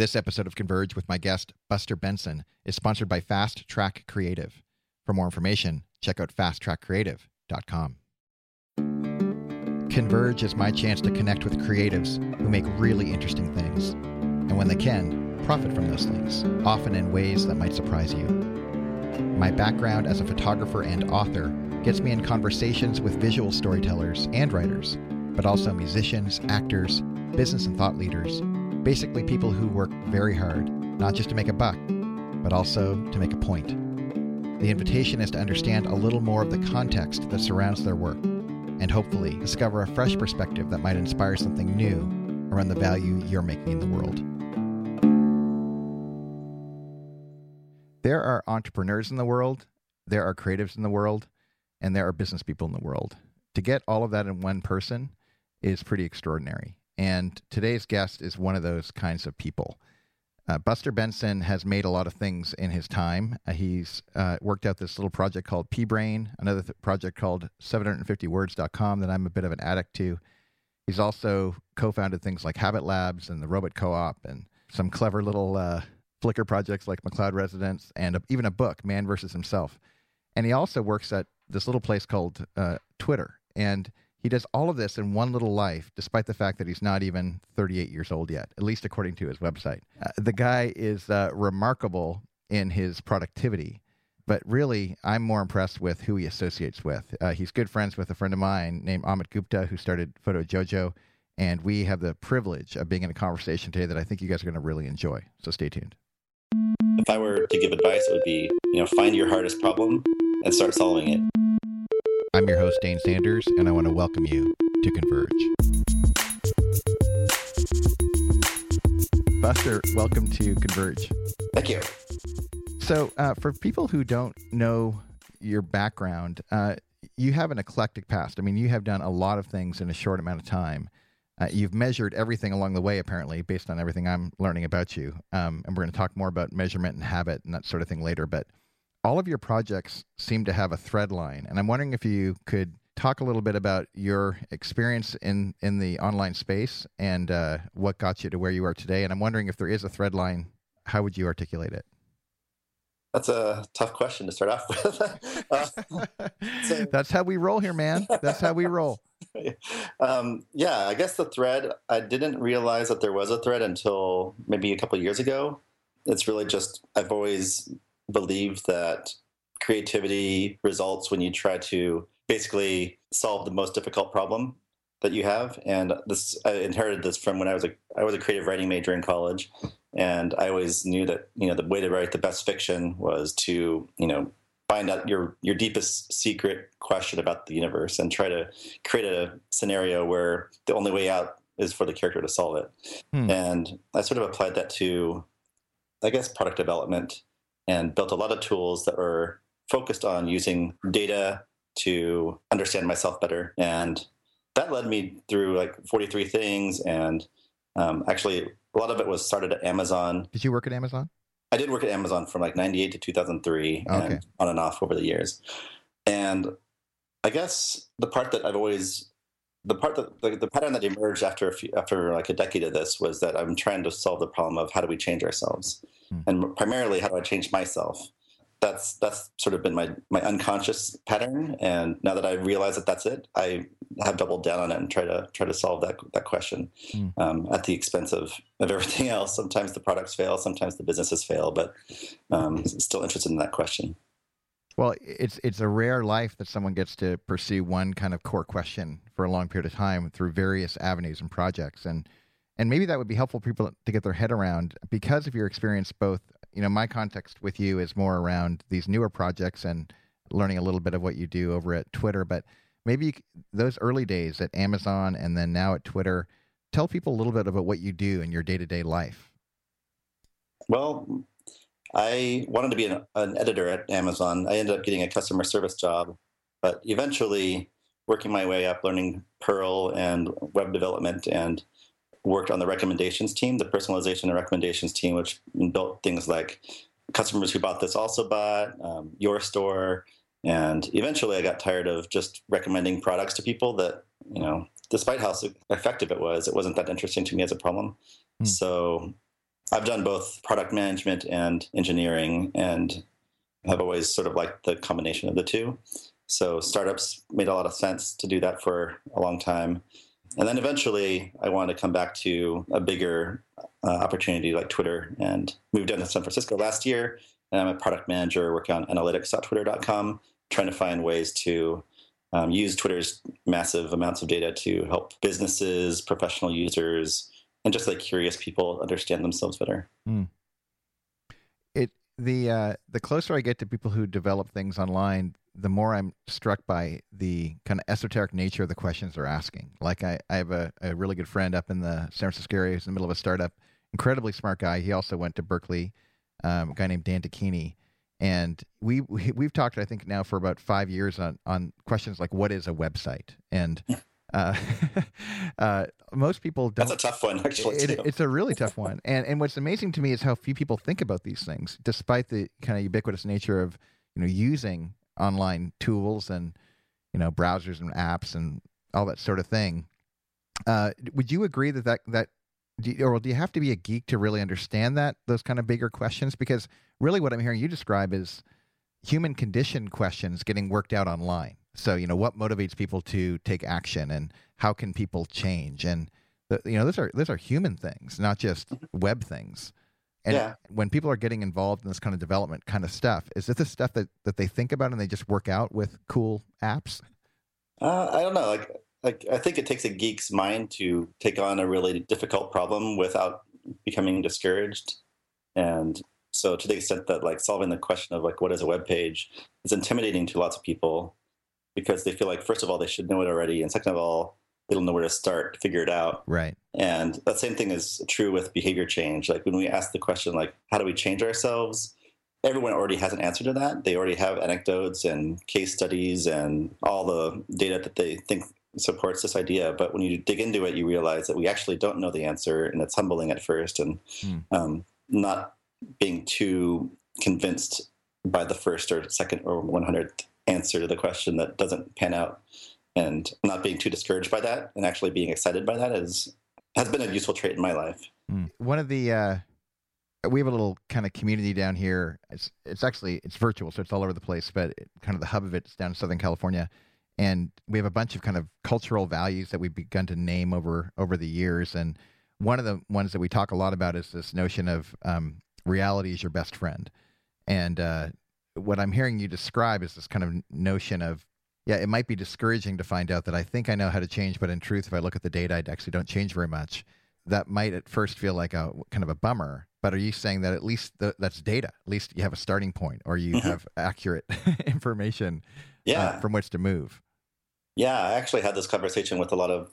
This episode of Converge with my guest, Buster Benson, is sponsored by Fast Track Creative. For more information, check out fasttrackcreative.com. Converge is my chance to connect with creatives who make really interesting things, and when they can, profit from those things, often in ways that might surprise you. My background as a photographer and author gets me in conversations with visual storytellers and writers, but also musicians, actors, business and thought leaders, basically people who work very hard, not just to make a buck, but also to make a point. The invitation is to understand a little more of the context that surrounds their work and hopefully discover a fresh perspective that might inspire something new around the value you're making in the world. There are entrepreneurs in the world, there are creatives in the world, and there are business people in the world. To get all of that in one person is pretty extraordinary. And today's guest is one of those kinds of people. Uh, Buster Benson has made a lot of things in his time. Uh, he's uh, worked out this little project called pBrain, another th- project called 750words.com that I'm a bit of an addict to. He's also co founded things like Habit Labs and the Robot Co op and some clever little uh, Flickr projects like McLeod Residence and a, even a book, Man versus Himself. And he also works at this little place called uh, Twitter. And he does all of this in one little life, despite the fact that he's not even 38 years old yet, at least according to his website. Uh, the guy is uh, remarkable in his productivity, but really, I'm more impressed with who he associates with. Uh, he's good friends with a friend of mine named Amit Gupta, who started Photojojo, and we have the privilege of being in a conversation today that I think you guys are going to really enjoy. So stay tuned. If I were to give advice, it would be, you know, find your hardest problem and start solving it. I'm your host, Dane Sanders, and I want to welcome you to Converge. Buster, welcome to Converge. Thank you. So, uh, for people who don't know your background, uh, you have an eclectic past. I mean, you have done a lot of things in a short amount of time. Uh, you've measured everything along the way, apparently, based on everything I'm learning about you. Um, and we're going to talk more about measurement and habit and that sort of thing later. But all of your projects seem to have a thread line, and I'm wondering if you could talk a little bit about your experience in in the online space and uh, what got you to where you are today. And I'm wondering if there is a thread line, how would you articulate it? That's a tough question to start off with. uh, so, That's how we roll here, man. That's how we roll. Um, yeah, I guess the thread. I didn't realize that there was a thread until maybe a couple years ago. It's really just I've always believe that creativity results when you try to basically solve the most difficult problem that you have. And this, I inherited this from when I was a I was a creative writing major in college, and I always knew that you know the way to write the best fiction was to you know find out your your deepest secret question about the universe and try to create a scenario where the only way out is for the character to solve it. Hmm. And I sort of applied that to, I guess, product development and built a lot of tools that were focused on using data to understand myself better. And that led me through like 43 things. And um, actually, a lot of it was started at Amazon. Did you work at Amazon? I did work at Amazon from like 98 to 2003 okay. and on and off over the years. And I guess the part that I've always the part that the, the, pattern that emerged after a few, after like a decade of this was that I'm trying to solve the problem of how do we change ourselves, mm. and primarily how do I change myself. That's that's sort of been my my unconscious pattern, and now that I realize that that's it, I have doubled down on it and try to try to solve that that question mm. um, at the expense of of everything else. Sometimes the products fail, sometimes the businesses fail, but um, still interested in that question. Well, it's it's a rare life that someone gets to pursue one kind of core question for a long period of time through various avenues and projects, and and maybe that would be helpful for people to get their head around because of your experience. Both, you know, my context with you is more around these newer projects and learning a little bit of what you do over at Twitter, but maybe those early days at Amazon and then now at Twitter, tell people a little bit about what you do in your day to day life. Well, I wanted to be an, an, editor at Amazon. I ended up getting a customer service job, but eventually working my way up, learning Perl and web development, and worked on the recommendations team, the personalization and recommendations team, which built things like customers who bought this also bought, um, your store, and eventually I got tired of just recommending products to people that you know, despite how effective it was, it wasn't that interesting to me as a problem. Mm. So I've done both product management and engineering, and have always sort of liked the combination of the two. So startups made a lot of sense to do that for a long time. And then eventually, I wanted to come back to a bigger uh, opportunity like Twitter and moved down to San Francisco last year. And I'm a product manager working on analytics.twitter.com, trying to find ways to um, use Twitter's massive amounts of data to help businesses, professional users, and just like curious people understand themselves better. Mm. It the uh, the closer I get to people who develop things online, the more I'm struck by the kind of esoteric nature of the questions they're asking. Like I, I have a, a really good friend up in the San Francisco area who's in the middle of a startup, incredibly smart guy. He also went to Berkeley, um, a guy named Dan Tacchini. And we, we we've talked, I think, now for about five years on on questions like what is a website, and uh, uh, most people don't. That's a tough one, actually. It, it's a really tough one, and and what's amazing to me is how few people think about these things, despite the kind of ubiquitous nature of you know using online tools and you know browsers and apps and all that sort of thing. Uh, would you agree that that that do you, or do you have to be a geek to really understand that those kind of bigger questions? Because really, what I'm hearing you describe is human condition questions getting worked out online. So you know what motivates people to take action, and how can people change, and the, you know those are those are human things, not just mm-hmm. web things. And yeah. when people are getting involved in this kind of development kind of stuff, is it the stuff that, that they think about and they just work out with cool apps? Uh, I don't know. Like, like I think it takes a geek's mind to take on a really difficult problem without becoming discouraged. And so, to the extent that like solving the question of like what is a web page is intimidating to lots of people because they feel like first of all they should know it already, and second of all they don't know where to start to figure it out. Right. And that same thing is true with behavior change. Like when we ask the question, like, how do we change ourselves? Everyone already has an answer to that. They already have anecdotes and case studies and all the data that they think supports this idea. But when you dig into it, you realize that we actually don't know the answer, and it's humbling at first. And hmm. um, not being too convinced by the first or second or 100th answer to the question that doesn't pan out and not being too discouraged by that and actually being excited by that is has been a useful trait in my life. Mm. One of the uh, we have a little kind of community down here. It's it's actually it's virtual, so it's all over the place. But it, kind of the hub of it is down in Southern California, and we have a bunch of kind of cultural values that we've begun to name over over the years. And one of the ones that we talk a lot about is this notion of um, reality is your best friend. And uh, what I'm hearing you describe is this kind of notion of yeah, it might be discouraging to find out that I think I know how to change, but in truth, if I look at the data, I actually don't change very much. That might at first feel like a kind of a bummer. But are you saying that at least the, that's data? At least you have a starting point, or you mm-hmm. have accurate information, uh, yeah. Uh, from which to move. Yeah, I actually had this conversation with a lot of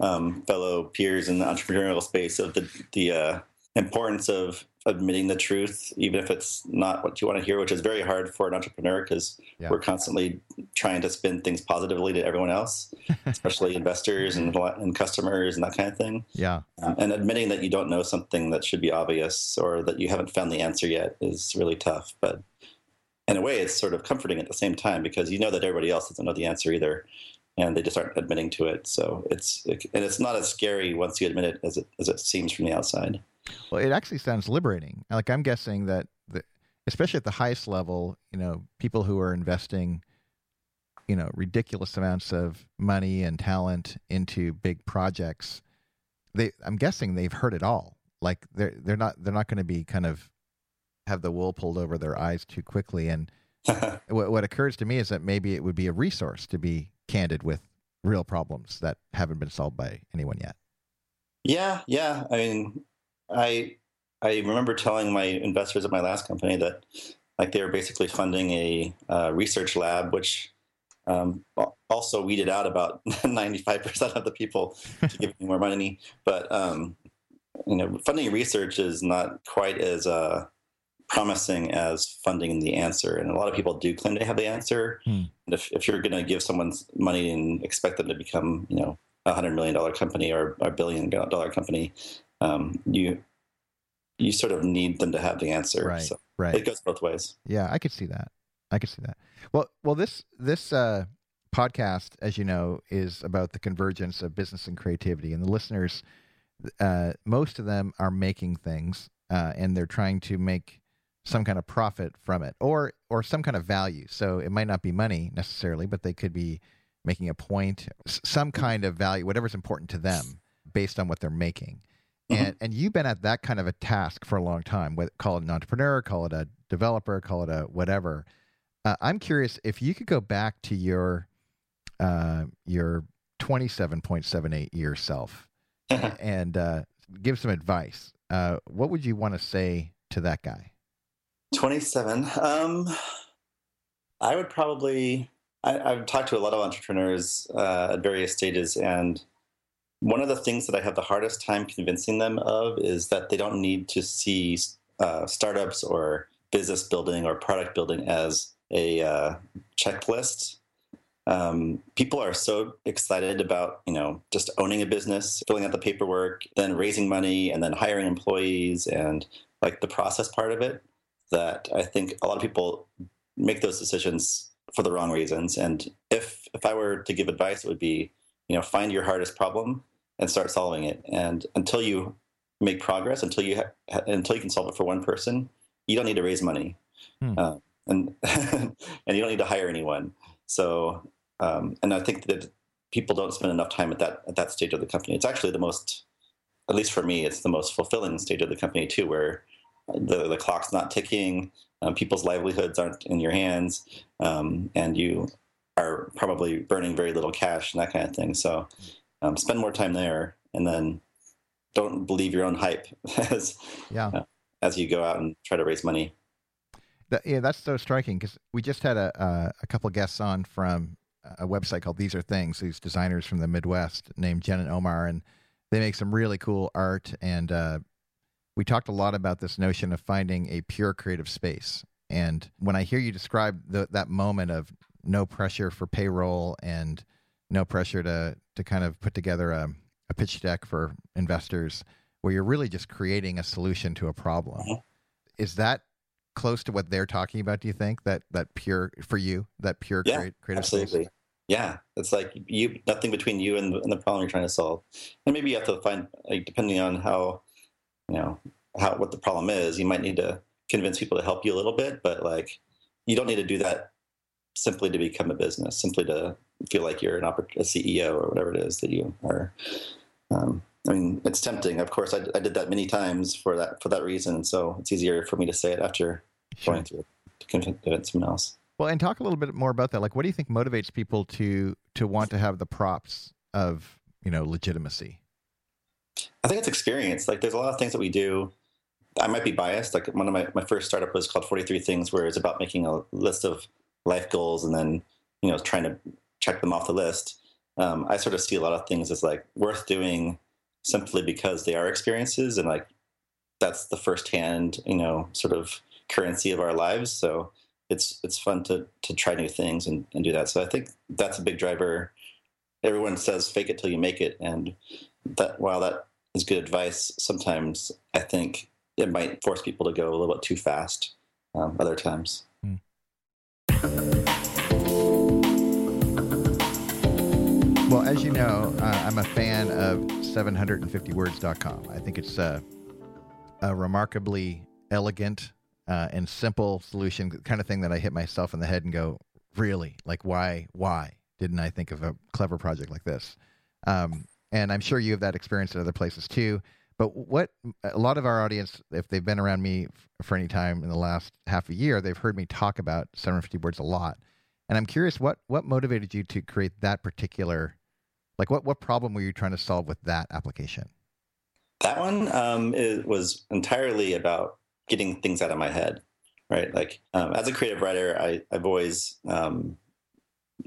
um, fellow peers in the entrepreneurial space of the the uh, importance of admitting the truth, even if it's not what you want to hear, which is very hard for an entrepreneur because yeah. we're constantly trying to spin things positively to everyone else, especially investors and, and customers and that kind of thing. Yeah. Um, and admitting that you don't know something that should be obvious or that you haven't found the answer yet is really tough. But in a way, it's sort of comforting at the same time because you know that everybody else doesn't know the answer either. And they just aren't admitting to it. So it's, it, and it's not as scary once you admit it as it, as it seems from the outside. Well, it actually sounds liberating. Like I'm guessing that, the, especially at the highest level, you know, people who are investing, you know, ridiculous amounts of money and talent into big projects, they, I'm guessing they've heard it all. Like they're they're not they're not going to be kind of have the wool pulled over their eyes too quickly. And what, what occurs to me is that maybe it would be a resource to be candid with real problems that haven't been solved by anyone yet. Yeah, yeah. I mean, I I remember telling my investors at my last company that like they were basically funding a uh, research lab, which um, also weeded out about 95% of the people to give me more money. But um, you know, funding research is not quite as uh, promising as funding the answer. And a lot of people do claim they have the answer. Hmm. And if, if you're going to give someone money and expect them to become, you know, a hundred million dollar company or a billion dollar company, um, you you sort of need them to have the answer. Right. So right. It goes both ways. Yeah, I could see that. I could see that. Well, well, this this uh, podcast, as you know, is about the convergence of business and creativity, and the listeners, uh, most of them are making things, uh, and they're trying to make some kind of profit from it or or some kind of value. So it might not be money necessarily, but they could be making a point, some kind of value, whatever's important to them based on what they're making. Mm-hmm. And and you've been at that kind of a task for a long time. Call it an entrepreneur, call it a developer, call it a whatever. Uh, I'm curious if you could go back to your uh, your 27.78 year self and uh, give some advice. Uh, what would you want to say to that guy? 27. Um, I would probably. I, have talked to a lot of entrepreneurs uh, at various stages, and one of the things that I have the hardest time convincing them of is that they don't need to see uh, startups or business building or product building as a uh, checklist. Um, people are so excited about you know just owning a business, filling out the paperwork, then raising money, and then hiring employees, and like the process part of it. That I think a lot of people make those decisions for the wrong reasons. And if if I were to give advice, it would be you know find your hardest problem and start solving it. And until you make progress, until you ha- until you can solve it for one person, you don't need to raise money, hmm. uh, and and you don't need to hire anyone. So, um, and I think that people don't spend enough time at that at that stage of the company. It's actually the most, at least for me, it's the most fulfilling stage of the company too, where the the clock's not ticking, um, people's livelihoods aren't in your hands, um, and you are probably burning very little cash and that kind of thing. So, um, spend more time there, and then don't believe your own hype as yeah. Uh, as you go out and try to raise money. That, yeah, that's so striking because we just had a, uh, a couple guests on from a website called These Are Things. These designers from the Midwest named Jen and Omar, and they make some really cool art. And uh, we talked a lot about this notion of finding a pure creative space. And when I hear you describe the, that moment of no pressure for payroll and no pressure to to kind of put together a, a pitch deck for investors, where you're really just creating a solution to a problem, mm-hmm. is that close to what they're talking about? Do you think that that pure for you that pure yeah, creative absolutely. Space? Yeah, it's like you nothing between you and the, and the, problem you're trying to solve, and maybe you have to find like depending on how you know how what the problem is, you might need to convince people to help you a little bit, but like you don't need to do that simply to become a business, simply to feel like you're an oppor- a CEO or whatever it is that you are. Um, I mean, it's tempting. Of course, I, I, did that many times for that for that reason. So it's easier for me to say it after sure. going through it to convince someone else. Well, and talk a little bit more about that. Like, what do you think motivates people to to want to have the props of you know legitimacy? I think it's experience. Like, there's a lot of things that we do. I might be biased. Like, one of my my first startup was called 43 Things, where it's about making a list of life goals and then you know trying to check them off the list. Um, I sort of see a lot of things as like worth doing simply because they are experiences and like that's the firsthand you know sort of currency of our lives. So it's it's fun to to try new things and, and do that. So I think that's a big driver. Everyone says fake it till you make it, and that while that is good advice, sometimes I think it might force people to go a little bit too fast. Um, other times. Well, as you know, uh, I'm a fan of 750words.com. I think it's a, a remarkably elegant uh, and simple solution, kind of thing that I hit myself in the head and go, really? Like, why? Why didn't I think of a clever project like this? Um, and I'm sure you have that experience at other places too. But what a lot of our audience, if they've been around me for any time in the last half a year, they've heard me talk about 750 words a lot. And I'm curious, what what motivated you to create that particular like, what what problem were you trying to solve with that application? That one um, it was entirely about getting things out of my head, right? Like, um, as a creative writer, I, I've always um,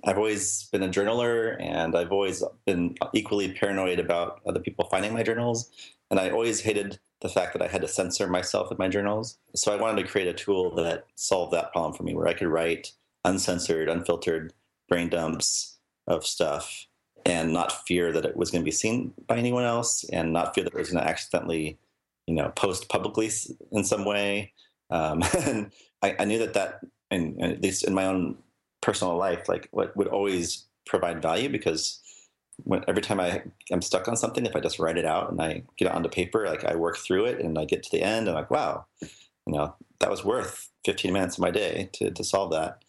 I've always been a journaler, and I've always been equally paranoid about other people finding my journals, and I always hated the fact that I had to censor myself in my journals. So I wanted to create a tool that solved that problem for me, where I could write uncensored, unfiltered brain dumps of stuff and not fear that it was going to be seen by anyone else and not fear that it was going to accidentally you know post publicly in some way um, and I, I, knew that that and, at least in my own personal life like what would always provide value because when, every time I am stuck on something, if I just write it out and I get it onto paper, like I work through it and I get to the end and I'm like, wow, you know, that was worth 15 minutes of my day to, to solve that.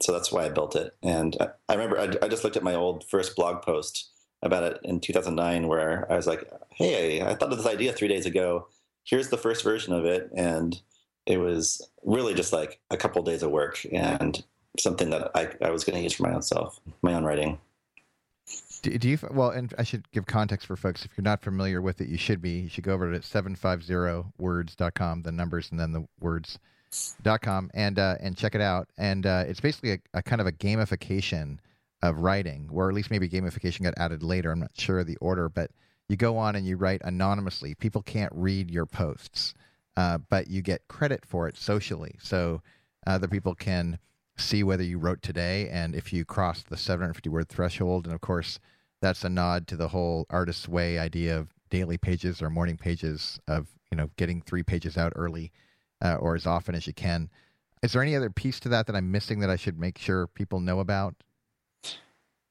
So that's why I built it. And I, I remember I, I just looked at my old first blog post about it in 2009 where I was like, hey, I thought of this idea three days ago. Here's the first version of it. And it was really just like a couple of days of work and something that I, I was going to use for my own self, my own writing. Do, do, you well? And I should give context for folks. If you're not familiar with it, you should be. You should go over to 750words.com, the numbers and then the words.com, and uh, and check it out. And uh, it's basically a, a, kind of a gamification of writing, or at least maybe gamification got added later. I'm not sure of the order, but you go on and you write anonymously. People can't read your posts, uh, but you get credit for it socially. So other people can see whether you wrote today and if you crossed the 750 word threshold. And of course, that's a nod to the whole artist's way idea of daily pages or morning pages of you know getting three pages out early uh, or as often as you can. Is there any other piece to that that I'm missing that I should make sure people know about?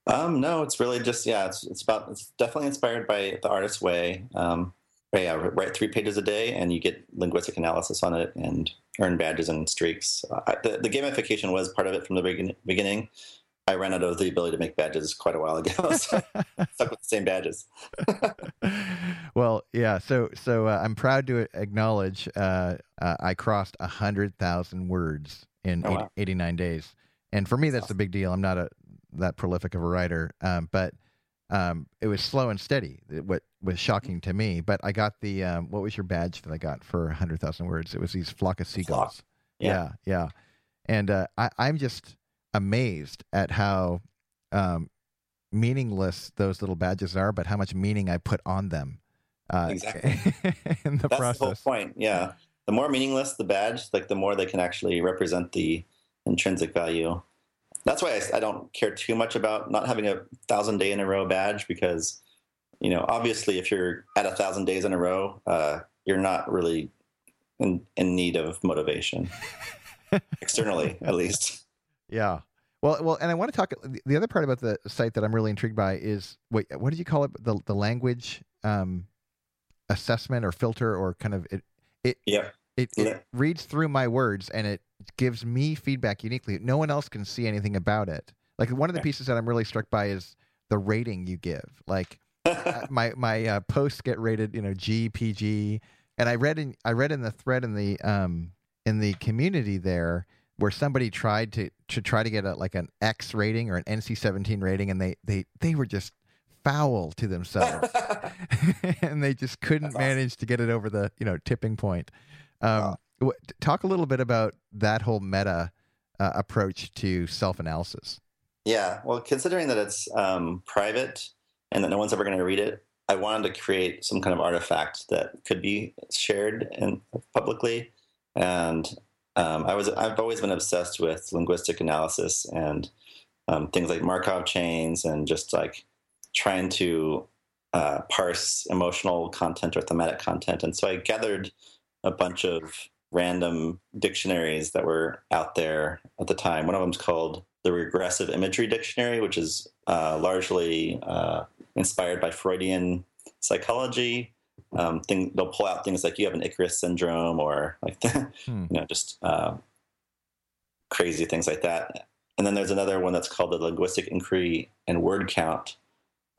Um, no, it's really just yeah, it's it's about it's definitely inspired by the artist's way. Um, yeah, write three pages a day, and you get linguistic analysis on it, and earn badges and streaks. Uh, the, the, gamification was part of it from the begin- beginning. I ran out of the ability to make badges quite a while ago, so stuck with the same badges. well, yeah. So, so uh, I'm proud to acknowledge uh, uh I crossed hundred thousand words in oh, 80, wow. 89 days, and for me, that's awesome. a big deal. I'm not a that prolific of a writer, um, but um, it was slow and steady. What was shocking to me, but I got the um, what was your badge that I got for hundred thousand words? It was these flock of seagulls. Flock. Yeah. yeah, yeah, and uh, I, I'm just amazed at how um, meaningless those little badges are, but how much meaning I put on them. Uh, exactly. in the That's process. the whole point. Yeah. The more meaningless the badge, like the more they can actually represent the intrinsic value that's why I, I, don't care too much about not having a thousand day in a row badge because you know obviously if you're at a thousand days in a row uh, you're not really in, in need of motivation. Externally at least. Yeah. Well well and i want to talk the other part about the site that i'm really intrigued by is wait what did you call it? The, the language um, assessment or filter or kind of it it yeah it, it yeah. reads through my words and it gives me feedback uniquely. No one else can see anything about it. Like one of the pieces that I'm really struck by is the rating you give. Like uh, my my uh, posts get rated, you know, G, PG, and I read in I read in the thread in the um in the community there where somebody tried to to try to get a like an X rating or an NC-17 rating, and they they they were just foul to themselves, and they just couldn't manage to get it over the you know tipping point. Um, Talk a little bit about that whole meta uh, approach to self analysis. Yeah, well, considering that it's um, private and that no one's ever going to read it, I wanted to create some kind of artifact that could be shared and publicly. And um, I was I've always been obsessed with linguistic analysis and um, things like Markov chains and just like trying to uh, parse emotional content or thematic content. And so I gathered a bunch of random dictionaries that were out there at the time. One of them is called the Regressive Imagery Dictionary, which is uh, largely uh, inspired by Freudian psychology. Um, thing, they'll pull out things like you have an Icarus syndrome or like hmm. you know just uh, crazy things like that. And then there's another one that's called the Linguistic Inquiry and Word Count,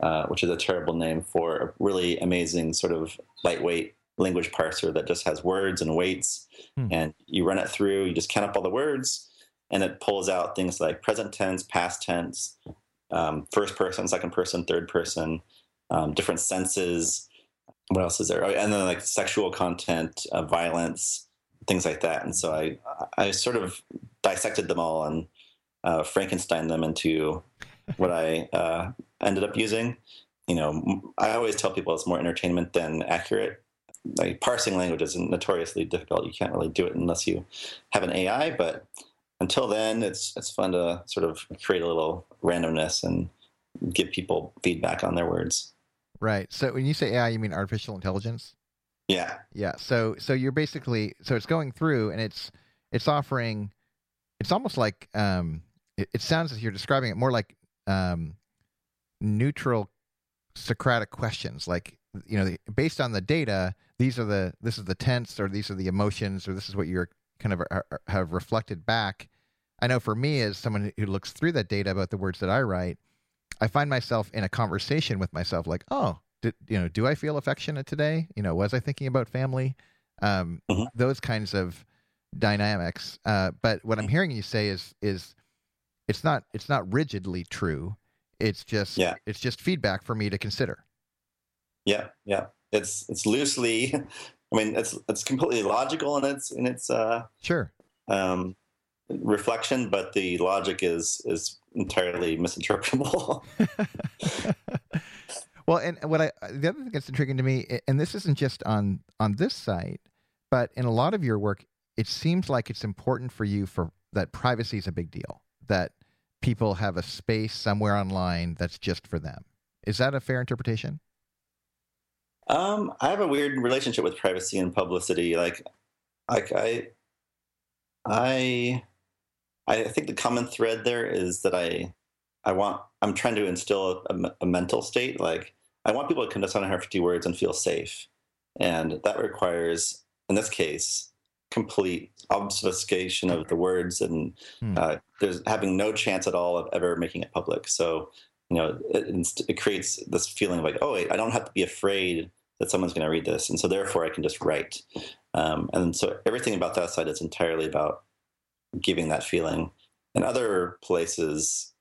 uh, which is a terrible name for a really amazing sort of lightweight language parser that just has words and weights hmm. and you run it through you just count up all the words and it pulls out things like present tense past tense um, first person second person third person um, different senses. What else is there? Oh, and then like sexual content uh, violence things like that. And so i i sort of dissected them all and uh, frankenstein them into what i uh, ended up using. You know i always tell people it's more entertainment than accurate like parsing language is notoriously difficult. You can't really do it unless you have an AI. But until then, it's it's fun to sort of create a little randomness and give people feedback on their words. Right. So when you say AI, you mean artificial intelligence? Yeah. Yeah. So so you're basically so it's going through and it's it's offering it's almost like um it, it sounds as you're describing it more like um neutral Socratic questions, like you know, based on the data, these are the this is the tense, or these are the emotions, or this is what you're kind of are, uh, have reflected back. I know for me, as someone who looks through that data about the words that I write, I find myself in a conversation with myself, like, oh, did, you know, do I feel affectionate today? You know, was I thinking about family? Um, mm-hmm. Those kinds of dynamics. Uh, but what I'm hearing you say is is it's not it's not rigidly true. It's just yeah. it's just feedback for me to consider. Yeah, yeah. It's it's loosely. I mean, it's it's completely logical in its in its uh, sure um, reflection, but the logic is is entirely misinterpretable. well, and what I the other thing that's intriguing to me, and this isn't just on on this site, but in a lot of your work, it seems like it's important for you for that privacy is a big deal. That people have a space somewhere online that's just for them. Is that a fair interpretation? Um, I have a weird relationship with privacy and publicity. Like, like I, I, I think the common thread there is that I, I want. I'm trying to instill a, a mental state. Like, I want people to come to 750 words and feel safe, and that requires, in this case, complete obfuscation of the words and hmm. uh, there's having no chance at all of ever making it public. So, you know, it, it creates this feeling of like, oh, I don't have to be afraid that someone's going to read this. And so therefore I can just write. Um, and so everything about that side is entirely about giving that feeling. In other places,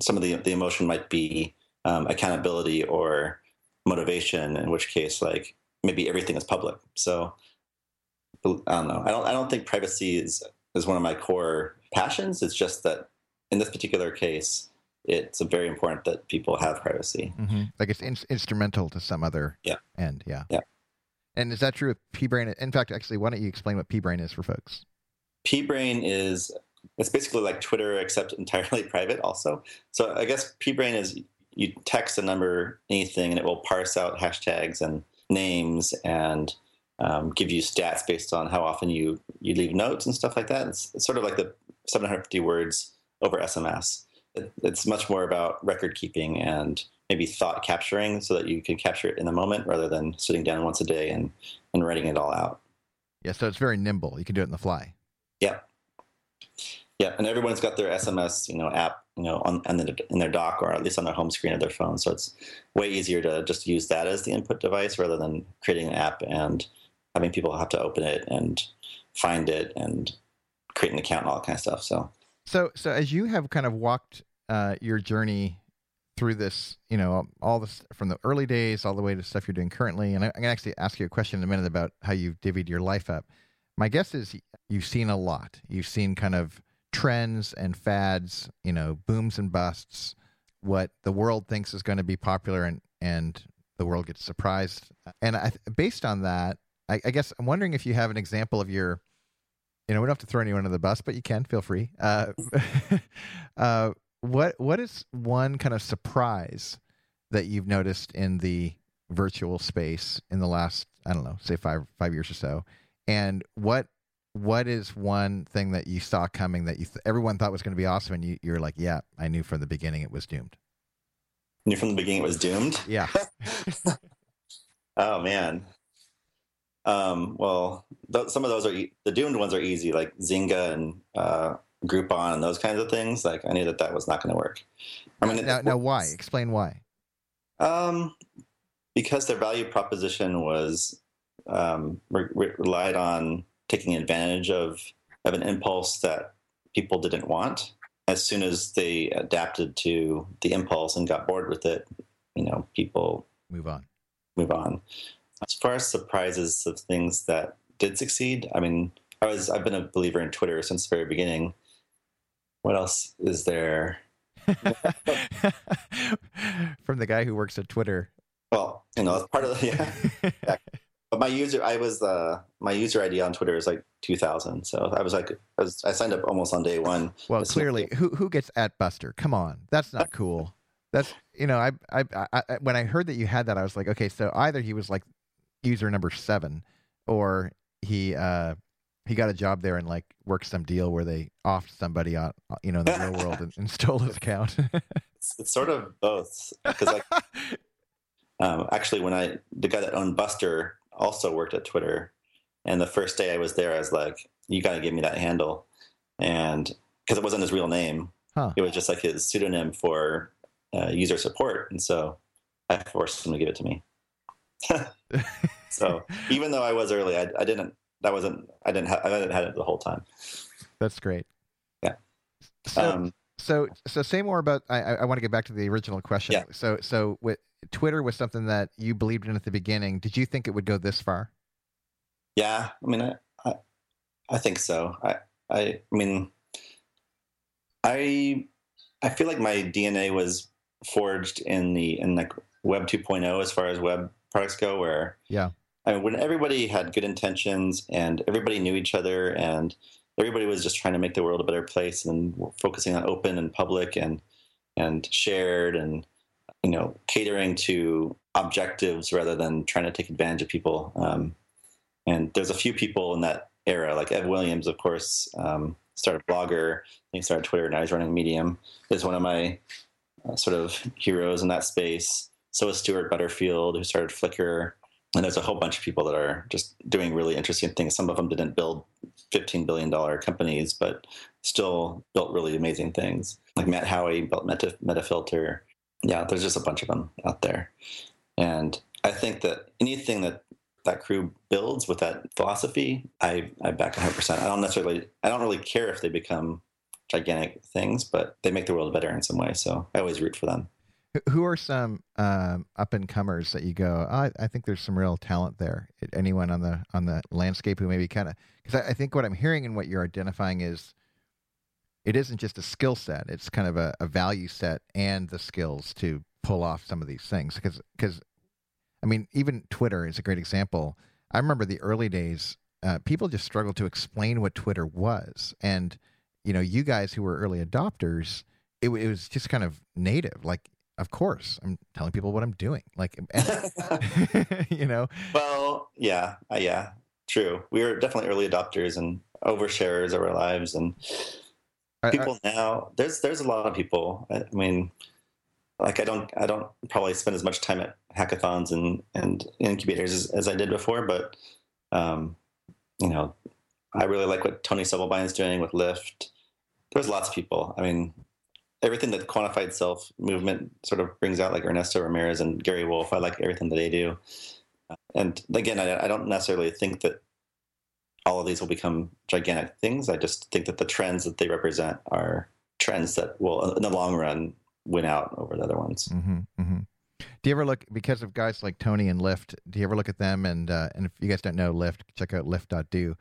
some of the, the emotion might be um, accountability or motivation, in which case, like maybe everything is public. So I don't know. I don't. I don't think privacy is is one of my core passions. It's just that in this particular case, it's very important that people have privacy. Mm-hmm. Like it's in- instrumental to some other yeah. end. Yeah. Yeah. And is that true with pBrain? In fact, actually, why don't you explain what pBrain is for folks? pBrain is it's basically like Twitter except entirely private. Also, so I guess pBrain is you text a number, anything, and it will parse out hashtags and names and um, give you stats based on how often you you leave notes and stuff like that. It's, it's sort of like the 750 words over SMS. It, it's much more about record keeping and maybe thought capturing, so that you can capture it in the moment rather than sitting down once a day and and writing it all out. Yeah, so it's very nimble. You can do it in the fly. Yeah, yeah, and everyone's got their SMS, you know, app, you know, on, on the, in their dock or at least on their home screen of their phone. So it's way easier to just use that as the input device rather than creating an app and having people have to open it and find it and create an account and all that kind of stuff. So, so, so as you have kind of walked uh, your journey through this, you know, all this from the early days all the way to stuff you're doing currently, and I, am gonna actually ask you a question in a minute about how you've divvied your life up. My guess is you've seen a lot. You've seen kind of trends and fads, you know, booms and busts, what the world thinks is going to be popular, and and the world gets surprised. And I, based on that, I, I, guess I'm wondering if you have an example of your, you know, we don't have to throw anyone under the bus, but you can feel free. Uh, uh, what what is one kind of surprise that you've noticed in the virtual space in the last I don't know, say five five years or so, and what what is one thing that you saw coming that you th- everyone thought was going to be awesome, and you you're like, yeah, I knew from the beginning it was doomed. Knew from the beginning it was doomed. Yeah. oh man, um, well, th- some of those are e- the doomed ones are easy, like Zynga and uh, Groupon and those kinds of things. Like I knew that that was not going to work. I mean, now, now why? Explain why. Um, because their value proposition was um, re- relied on taking advantage of of an impulse that people didn't want. As soon as they adapted to the impulse and got bored with it, you know, people move on. Move on. As far as surprises of things that did succeed, I mean, I was I've been a believer in Twitter since the very beginning. What else is there? From the guy who works at Twitter. Well, you know, part of the yeah. yeah. But my user, I was uh, my user ID on Twitter is like 2000. So I was like, I, was, I signed up almost on day one. Well, clearly, who who gets at Buster? Come on, that's not cool. That's you know, I, I, I when I heard that you had that, I was like, okay, so either he was like user number seven, or he uh, he got a job there and like worked some deal where they offed somebody on you know in the real world and, and stole his account. it's, it's, sort of both because like Um, actually, when I the guy that owned Buster also worked at Twitter, and the first day I was there, I was like, "You got to give me that handle," and because it wasn't his real name, huh. it was just like his pseudonym for uh, user support, and so I forced him to give it to me. so even though I was early, I, I didn't. That wasn't. I didn't. Ha- I didn't have it the whole time. That's great. Yeah. So, um, so, so say more about. I, I want to get back to the original question. Yeah. So, so with Twitter was something that you believed in at the beginning. Did you think it would go this far? Yeah, I mean, I, I, I think so. I, I, I mean, I, I feel like my DNA was forged in the in like Web 2.0 as far as web products go, where yeah, I mean, when everybody had good intentions and everybody knew each other and everybody was just trying to make the world a better place and focusing on open and public and and shared and you know catering to objectives rather than trying to take advantage of people. Um, and there's a few people in that era, like Ev Williams, of course, um, started Blogger, he started Twitter, now he's running Medium. Is one of my uh, sort of heroes in that space. So is Stewart Butterfield, who started Flickr. And there's a whole bunch of people that are just doing really interesting things. Some of them didn't build $15 billion companies, but still built really amazing things. Like Matt Haughey built Meta, Metafilter. Yeah, there's just a bunch of them out there. And I think that anything that that crew builds with that philosophy, I, I back 100%. I don't necessarily, I don't really care if they become gigantic things, but they make the world better in some way. So I always root for them. Who are some um, up and comers that you go? Oh, I, I, think there's some real talent there. Anyone on the on the landscape who maybe kind of because I, I, think what I'm hearing and what you're identifying is it isn't just a skill set; it's kind of a, a value set and the skills to pull off some of these things. Because because I mean, even Twitter is a great example. I remember the early days; uh, people just struggled to explain what Twitter was, and you know, you guys who were early adopters, it, it was just kind of native. Like, of course, I'm telling people what I'm doing. Like, you know. Well, yeah, uh, yeah, true. We were definitely early adopters and oversharers of our lives, and people I, I, now there's there's a lot of people. I mean, like I don't I don't probably spend as much time at hackathons and and incubators as, as I did before, but um, you know, I really like what Tony is doing with Lyft. There's lots of people. I mean, everything that quantified self movement sort of brings out, like Ernesto Ramirez and Gary Wolf. I like everything that they do. And again, I, I don't necessarily think that all of these will become gigantic things. I just think that the trends that they represent are trends that will, in the long run, win out over the other ones. Mm-hmm, mm-hmm. Do you ever look because of guys like Tony and Lyft? Do you ever look at them and uh, and if you guys don't know Lyft, check out Lyft.do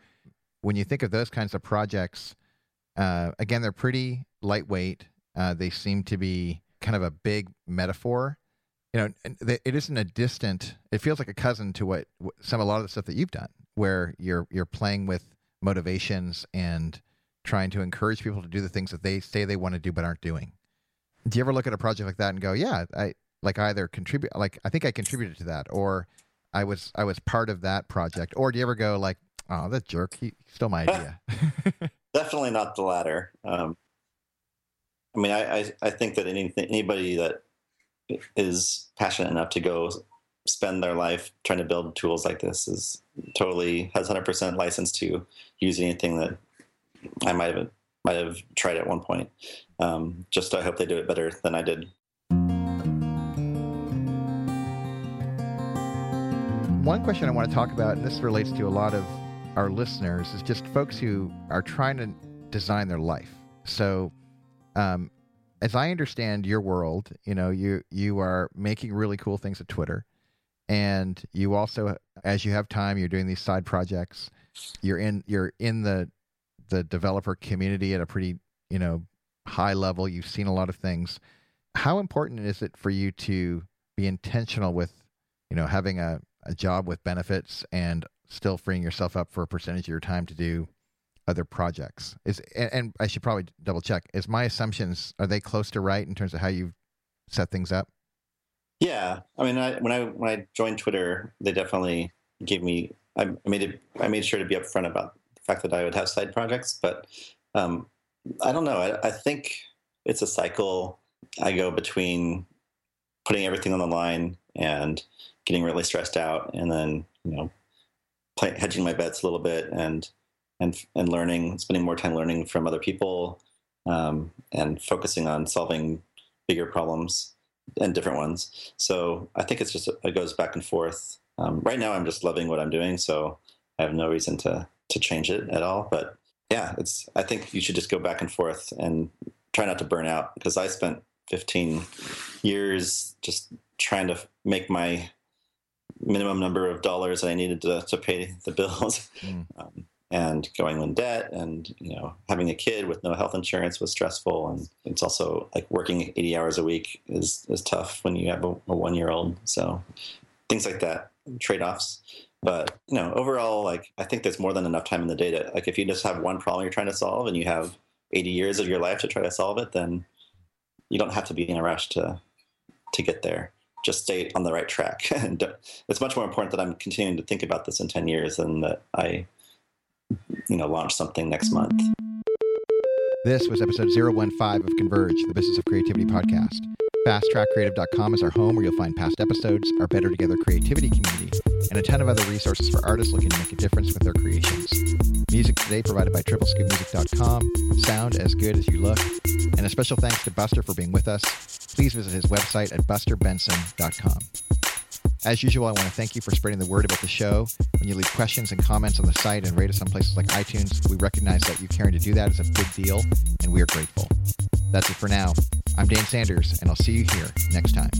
when you think of those kinds of projects, uh, again, they're pretty lightweight. Uh, they seem to be kind of a big metaphor. You know, it isn't a distant. It feels like a cousin to what some a lot of the stuff that you've done, where you're you're playing with motivations and trying to encourage people to do the things that they say they want to do but aren't doing. Do you ever look at a project like that and go, "Yeah, I like either contribute, like I think I contributed to that, or I was I was part of that project," or do you ever go like, Oh, that jerk. He stole my idea. Definitely not the latter. Um, I mean, I, I, I, think that anything, anybody that is passionate enough to go spend their life trying to build tools like this is totally has 100% license to use anything that I might have might have tried at one point. Um, just I hope they do it better than I did. One question I want to talk about, and this relates to a lot of our listeners is just folks who are trying to design their life. So, um, as I understand your world, you know, you you are making really cool things at Twitter, and you also, as you have time, you're doing these side projects. You're in you're in the the developer community at a pretty you know high level. You've seen a lot of things. How important is it for you to be intentional with, you know, having a, a job with benefits and still freeing yourself up for a percentage of your time to do other projects. Is and, and I should probably double check. Is my assumptions are they close to right in terms of how you set things up? Yeah, I mean, I, when I when I joined Twitter, they definitely gave me. I made it. I made sure to be upfront about the fact that I would have side projects, but um, I don't know. I, I think it's a cycle. I go between putting everything on the line and getting really stressed out, and then you know, play, hedging my bets a little bit and and and learning, spending more time learning from other people, um, and focusing on solving bigger problems and different ones. So I think it's just it goes back and forth. Um, right now, I'm just loving what I'm doing, so I have no reason to to change it at all. But yeah, it's I think you should just go back and forth and try not to burn out because I spent 15 years just trying to make my minimum number of dollars I needed to, to pay the bills. Mm. Um, and going in debt and you know having a kid with no health insurance was stressful. And it's also like working 80 hours a week is is tough when you have a, a one year old so things like that trade-offs. But you know overall like i think there's more than enough time in the data like if you just have one problem you're trying to solve and you have 80 years of your life to try to solve it then you don't have to be in a rush to to get there. Just stay on the right track. And it's much more important that i'm continuing to think about this in 10 years than that i you know, launch something next month. This was episode 015 of Converge, the Business of Creativity podcast. FastTrackCreative.com is our home where you'll find past episodes, our Better Together creativity community, and a ton of other resources for artists looking to make a difference with their creations. Music today provided by TripleScoopMusic.com, sound as good as you look, and a special thanks to Buster for being with us. Please visit his website at busterbenson.com. As usual, I want to thank you for spreading the word about the show. When you leave questions and comments on the site and rate us on places like iTunes, we recognize that you caring to do that is a big deal, and we are grateful. That's it for now. I'm Dan Sanders, and I'll see you here next time.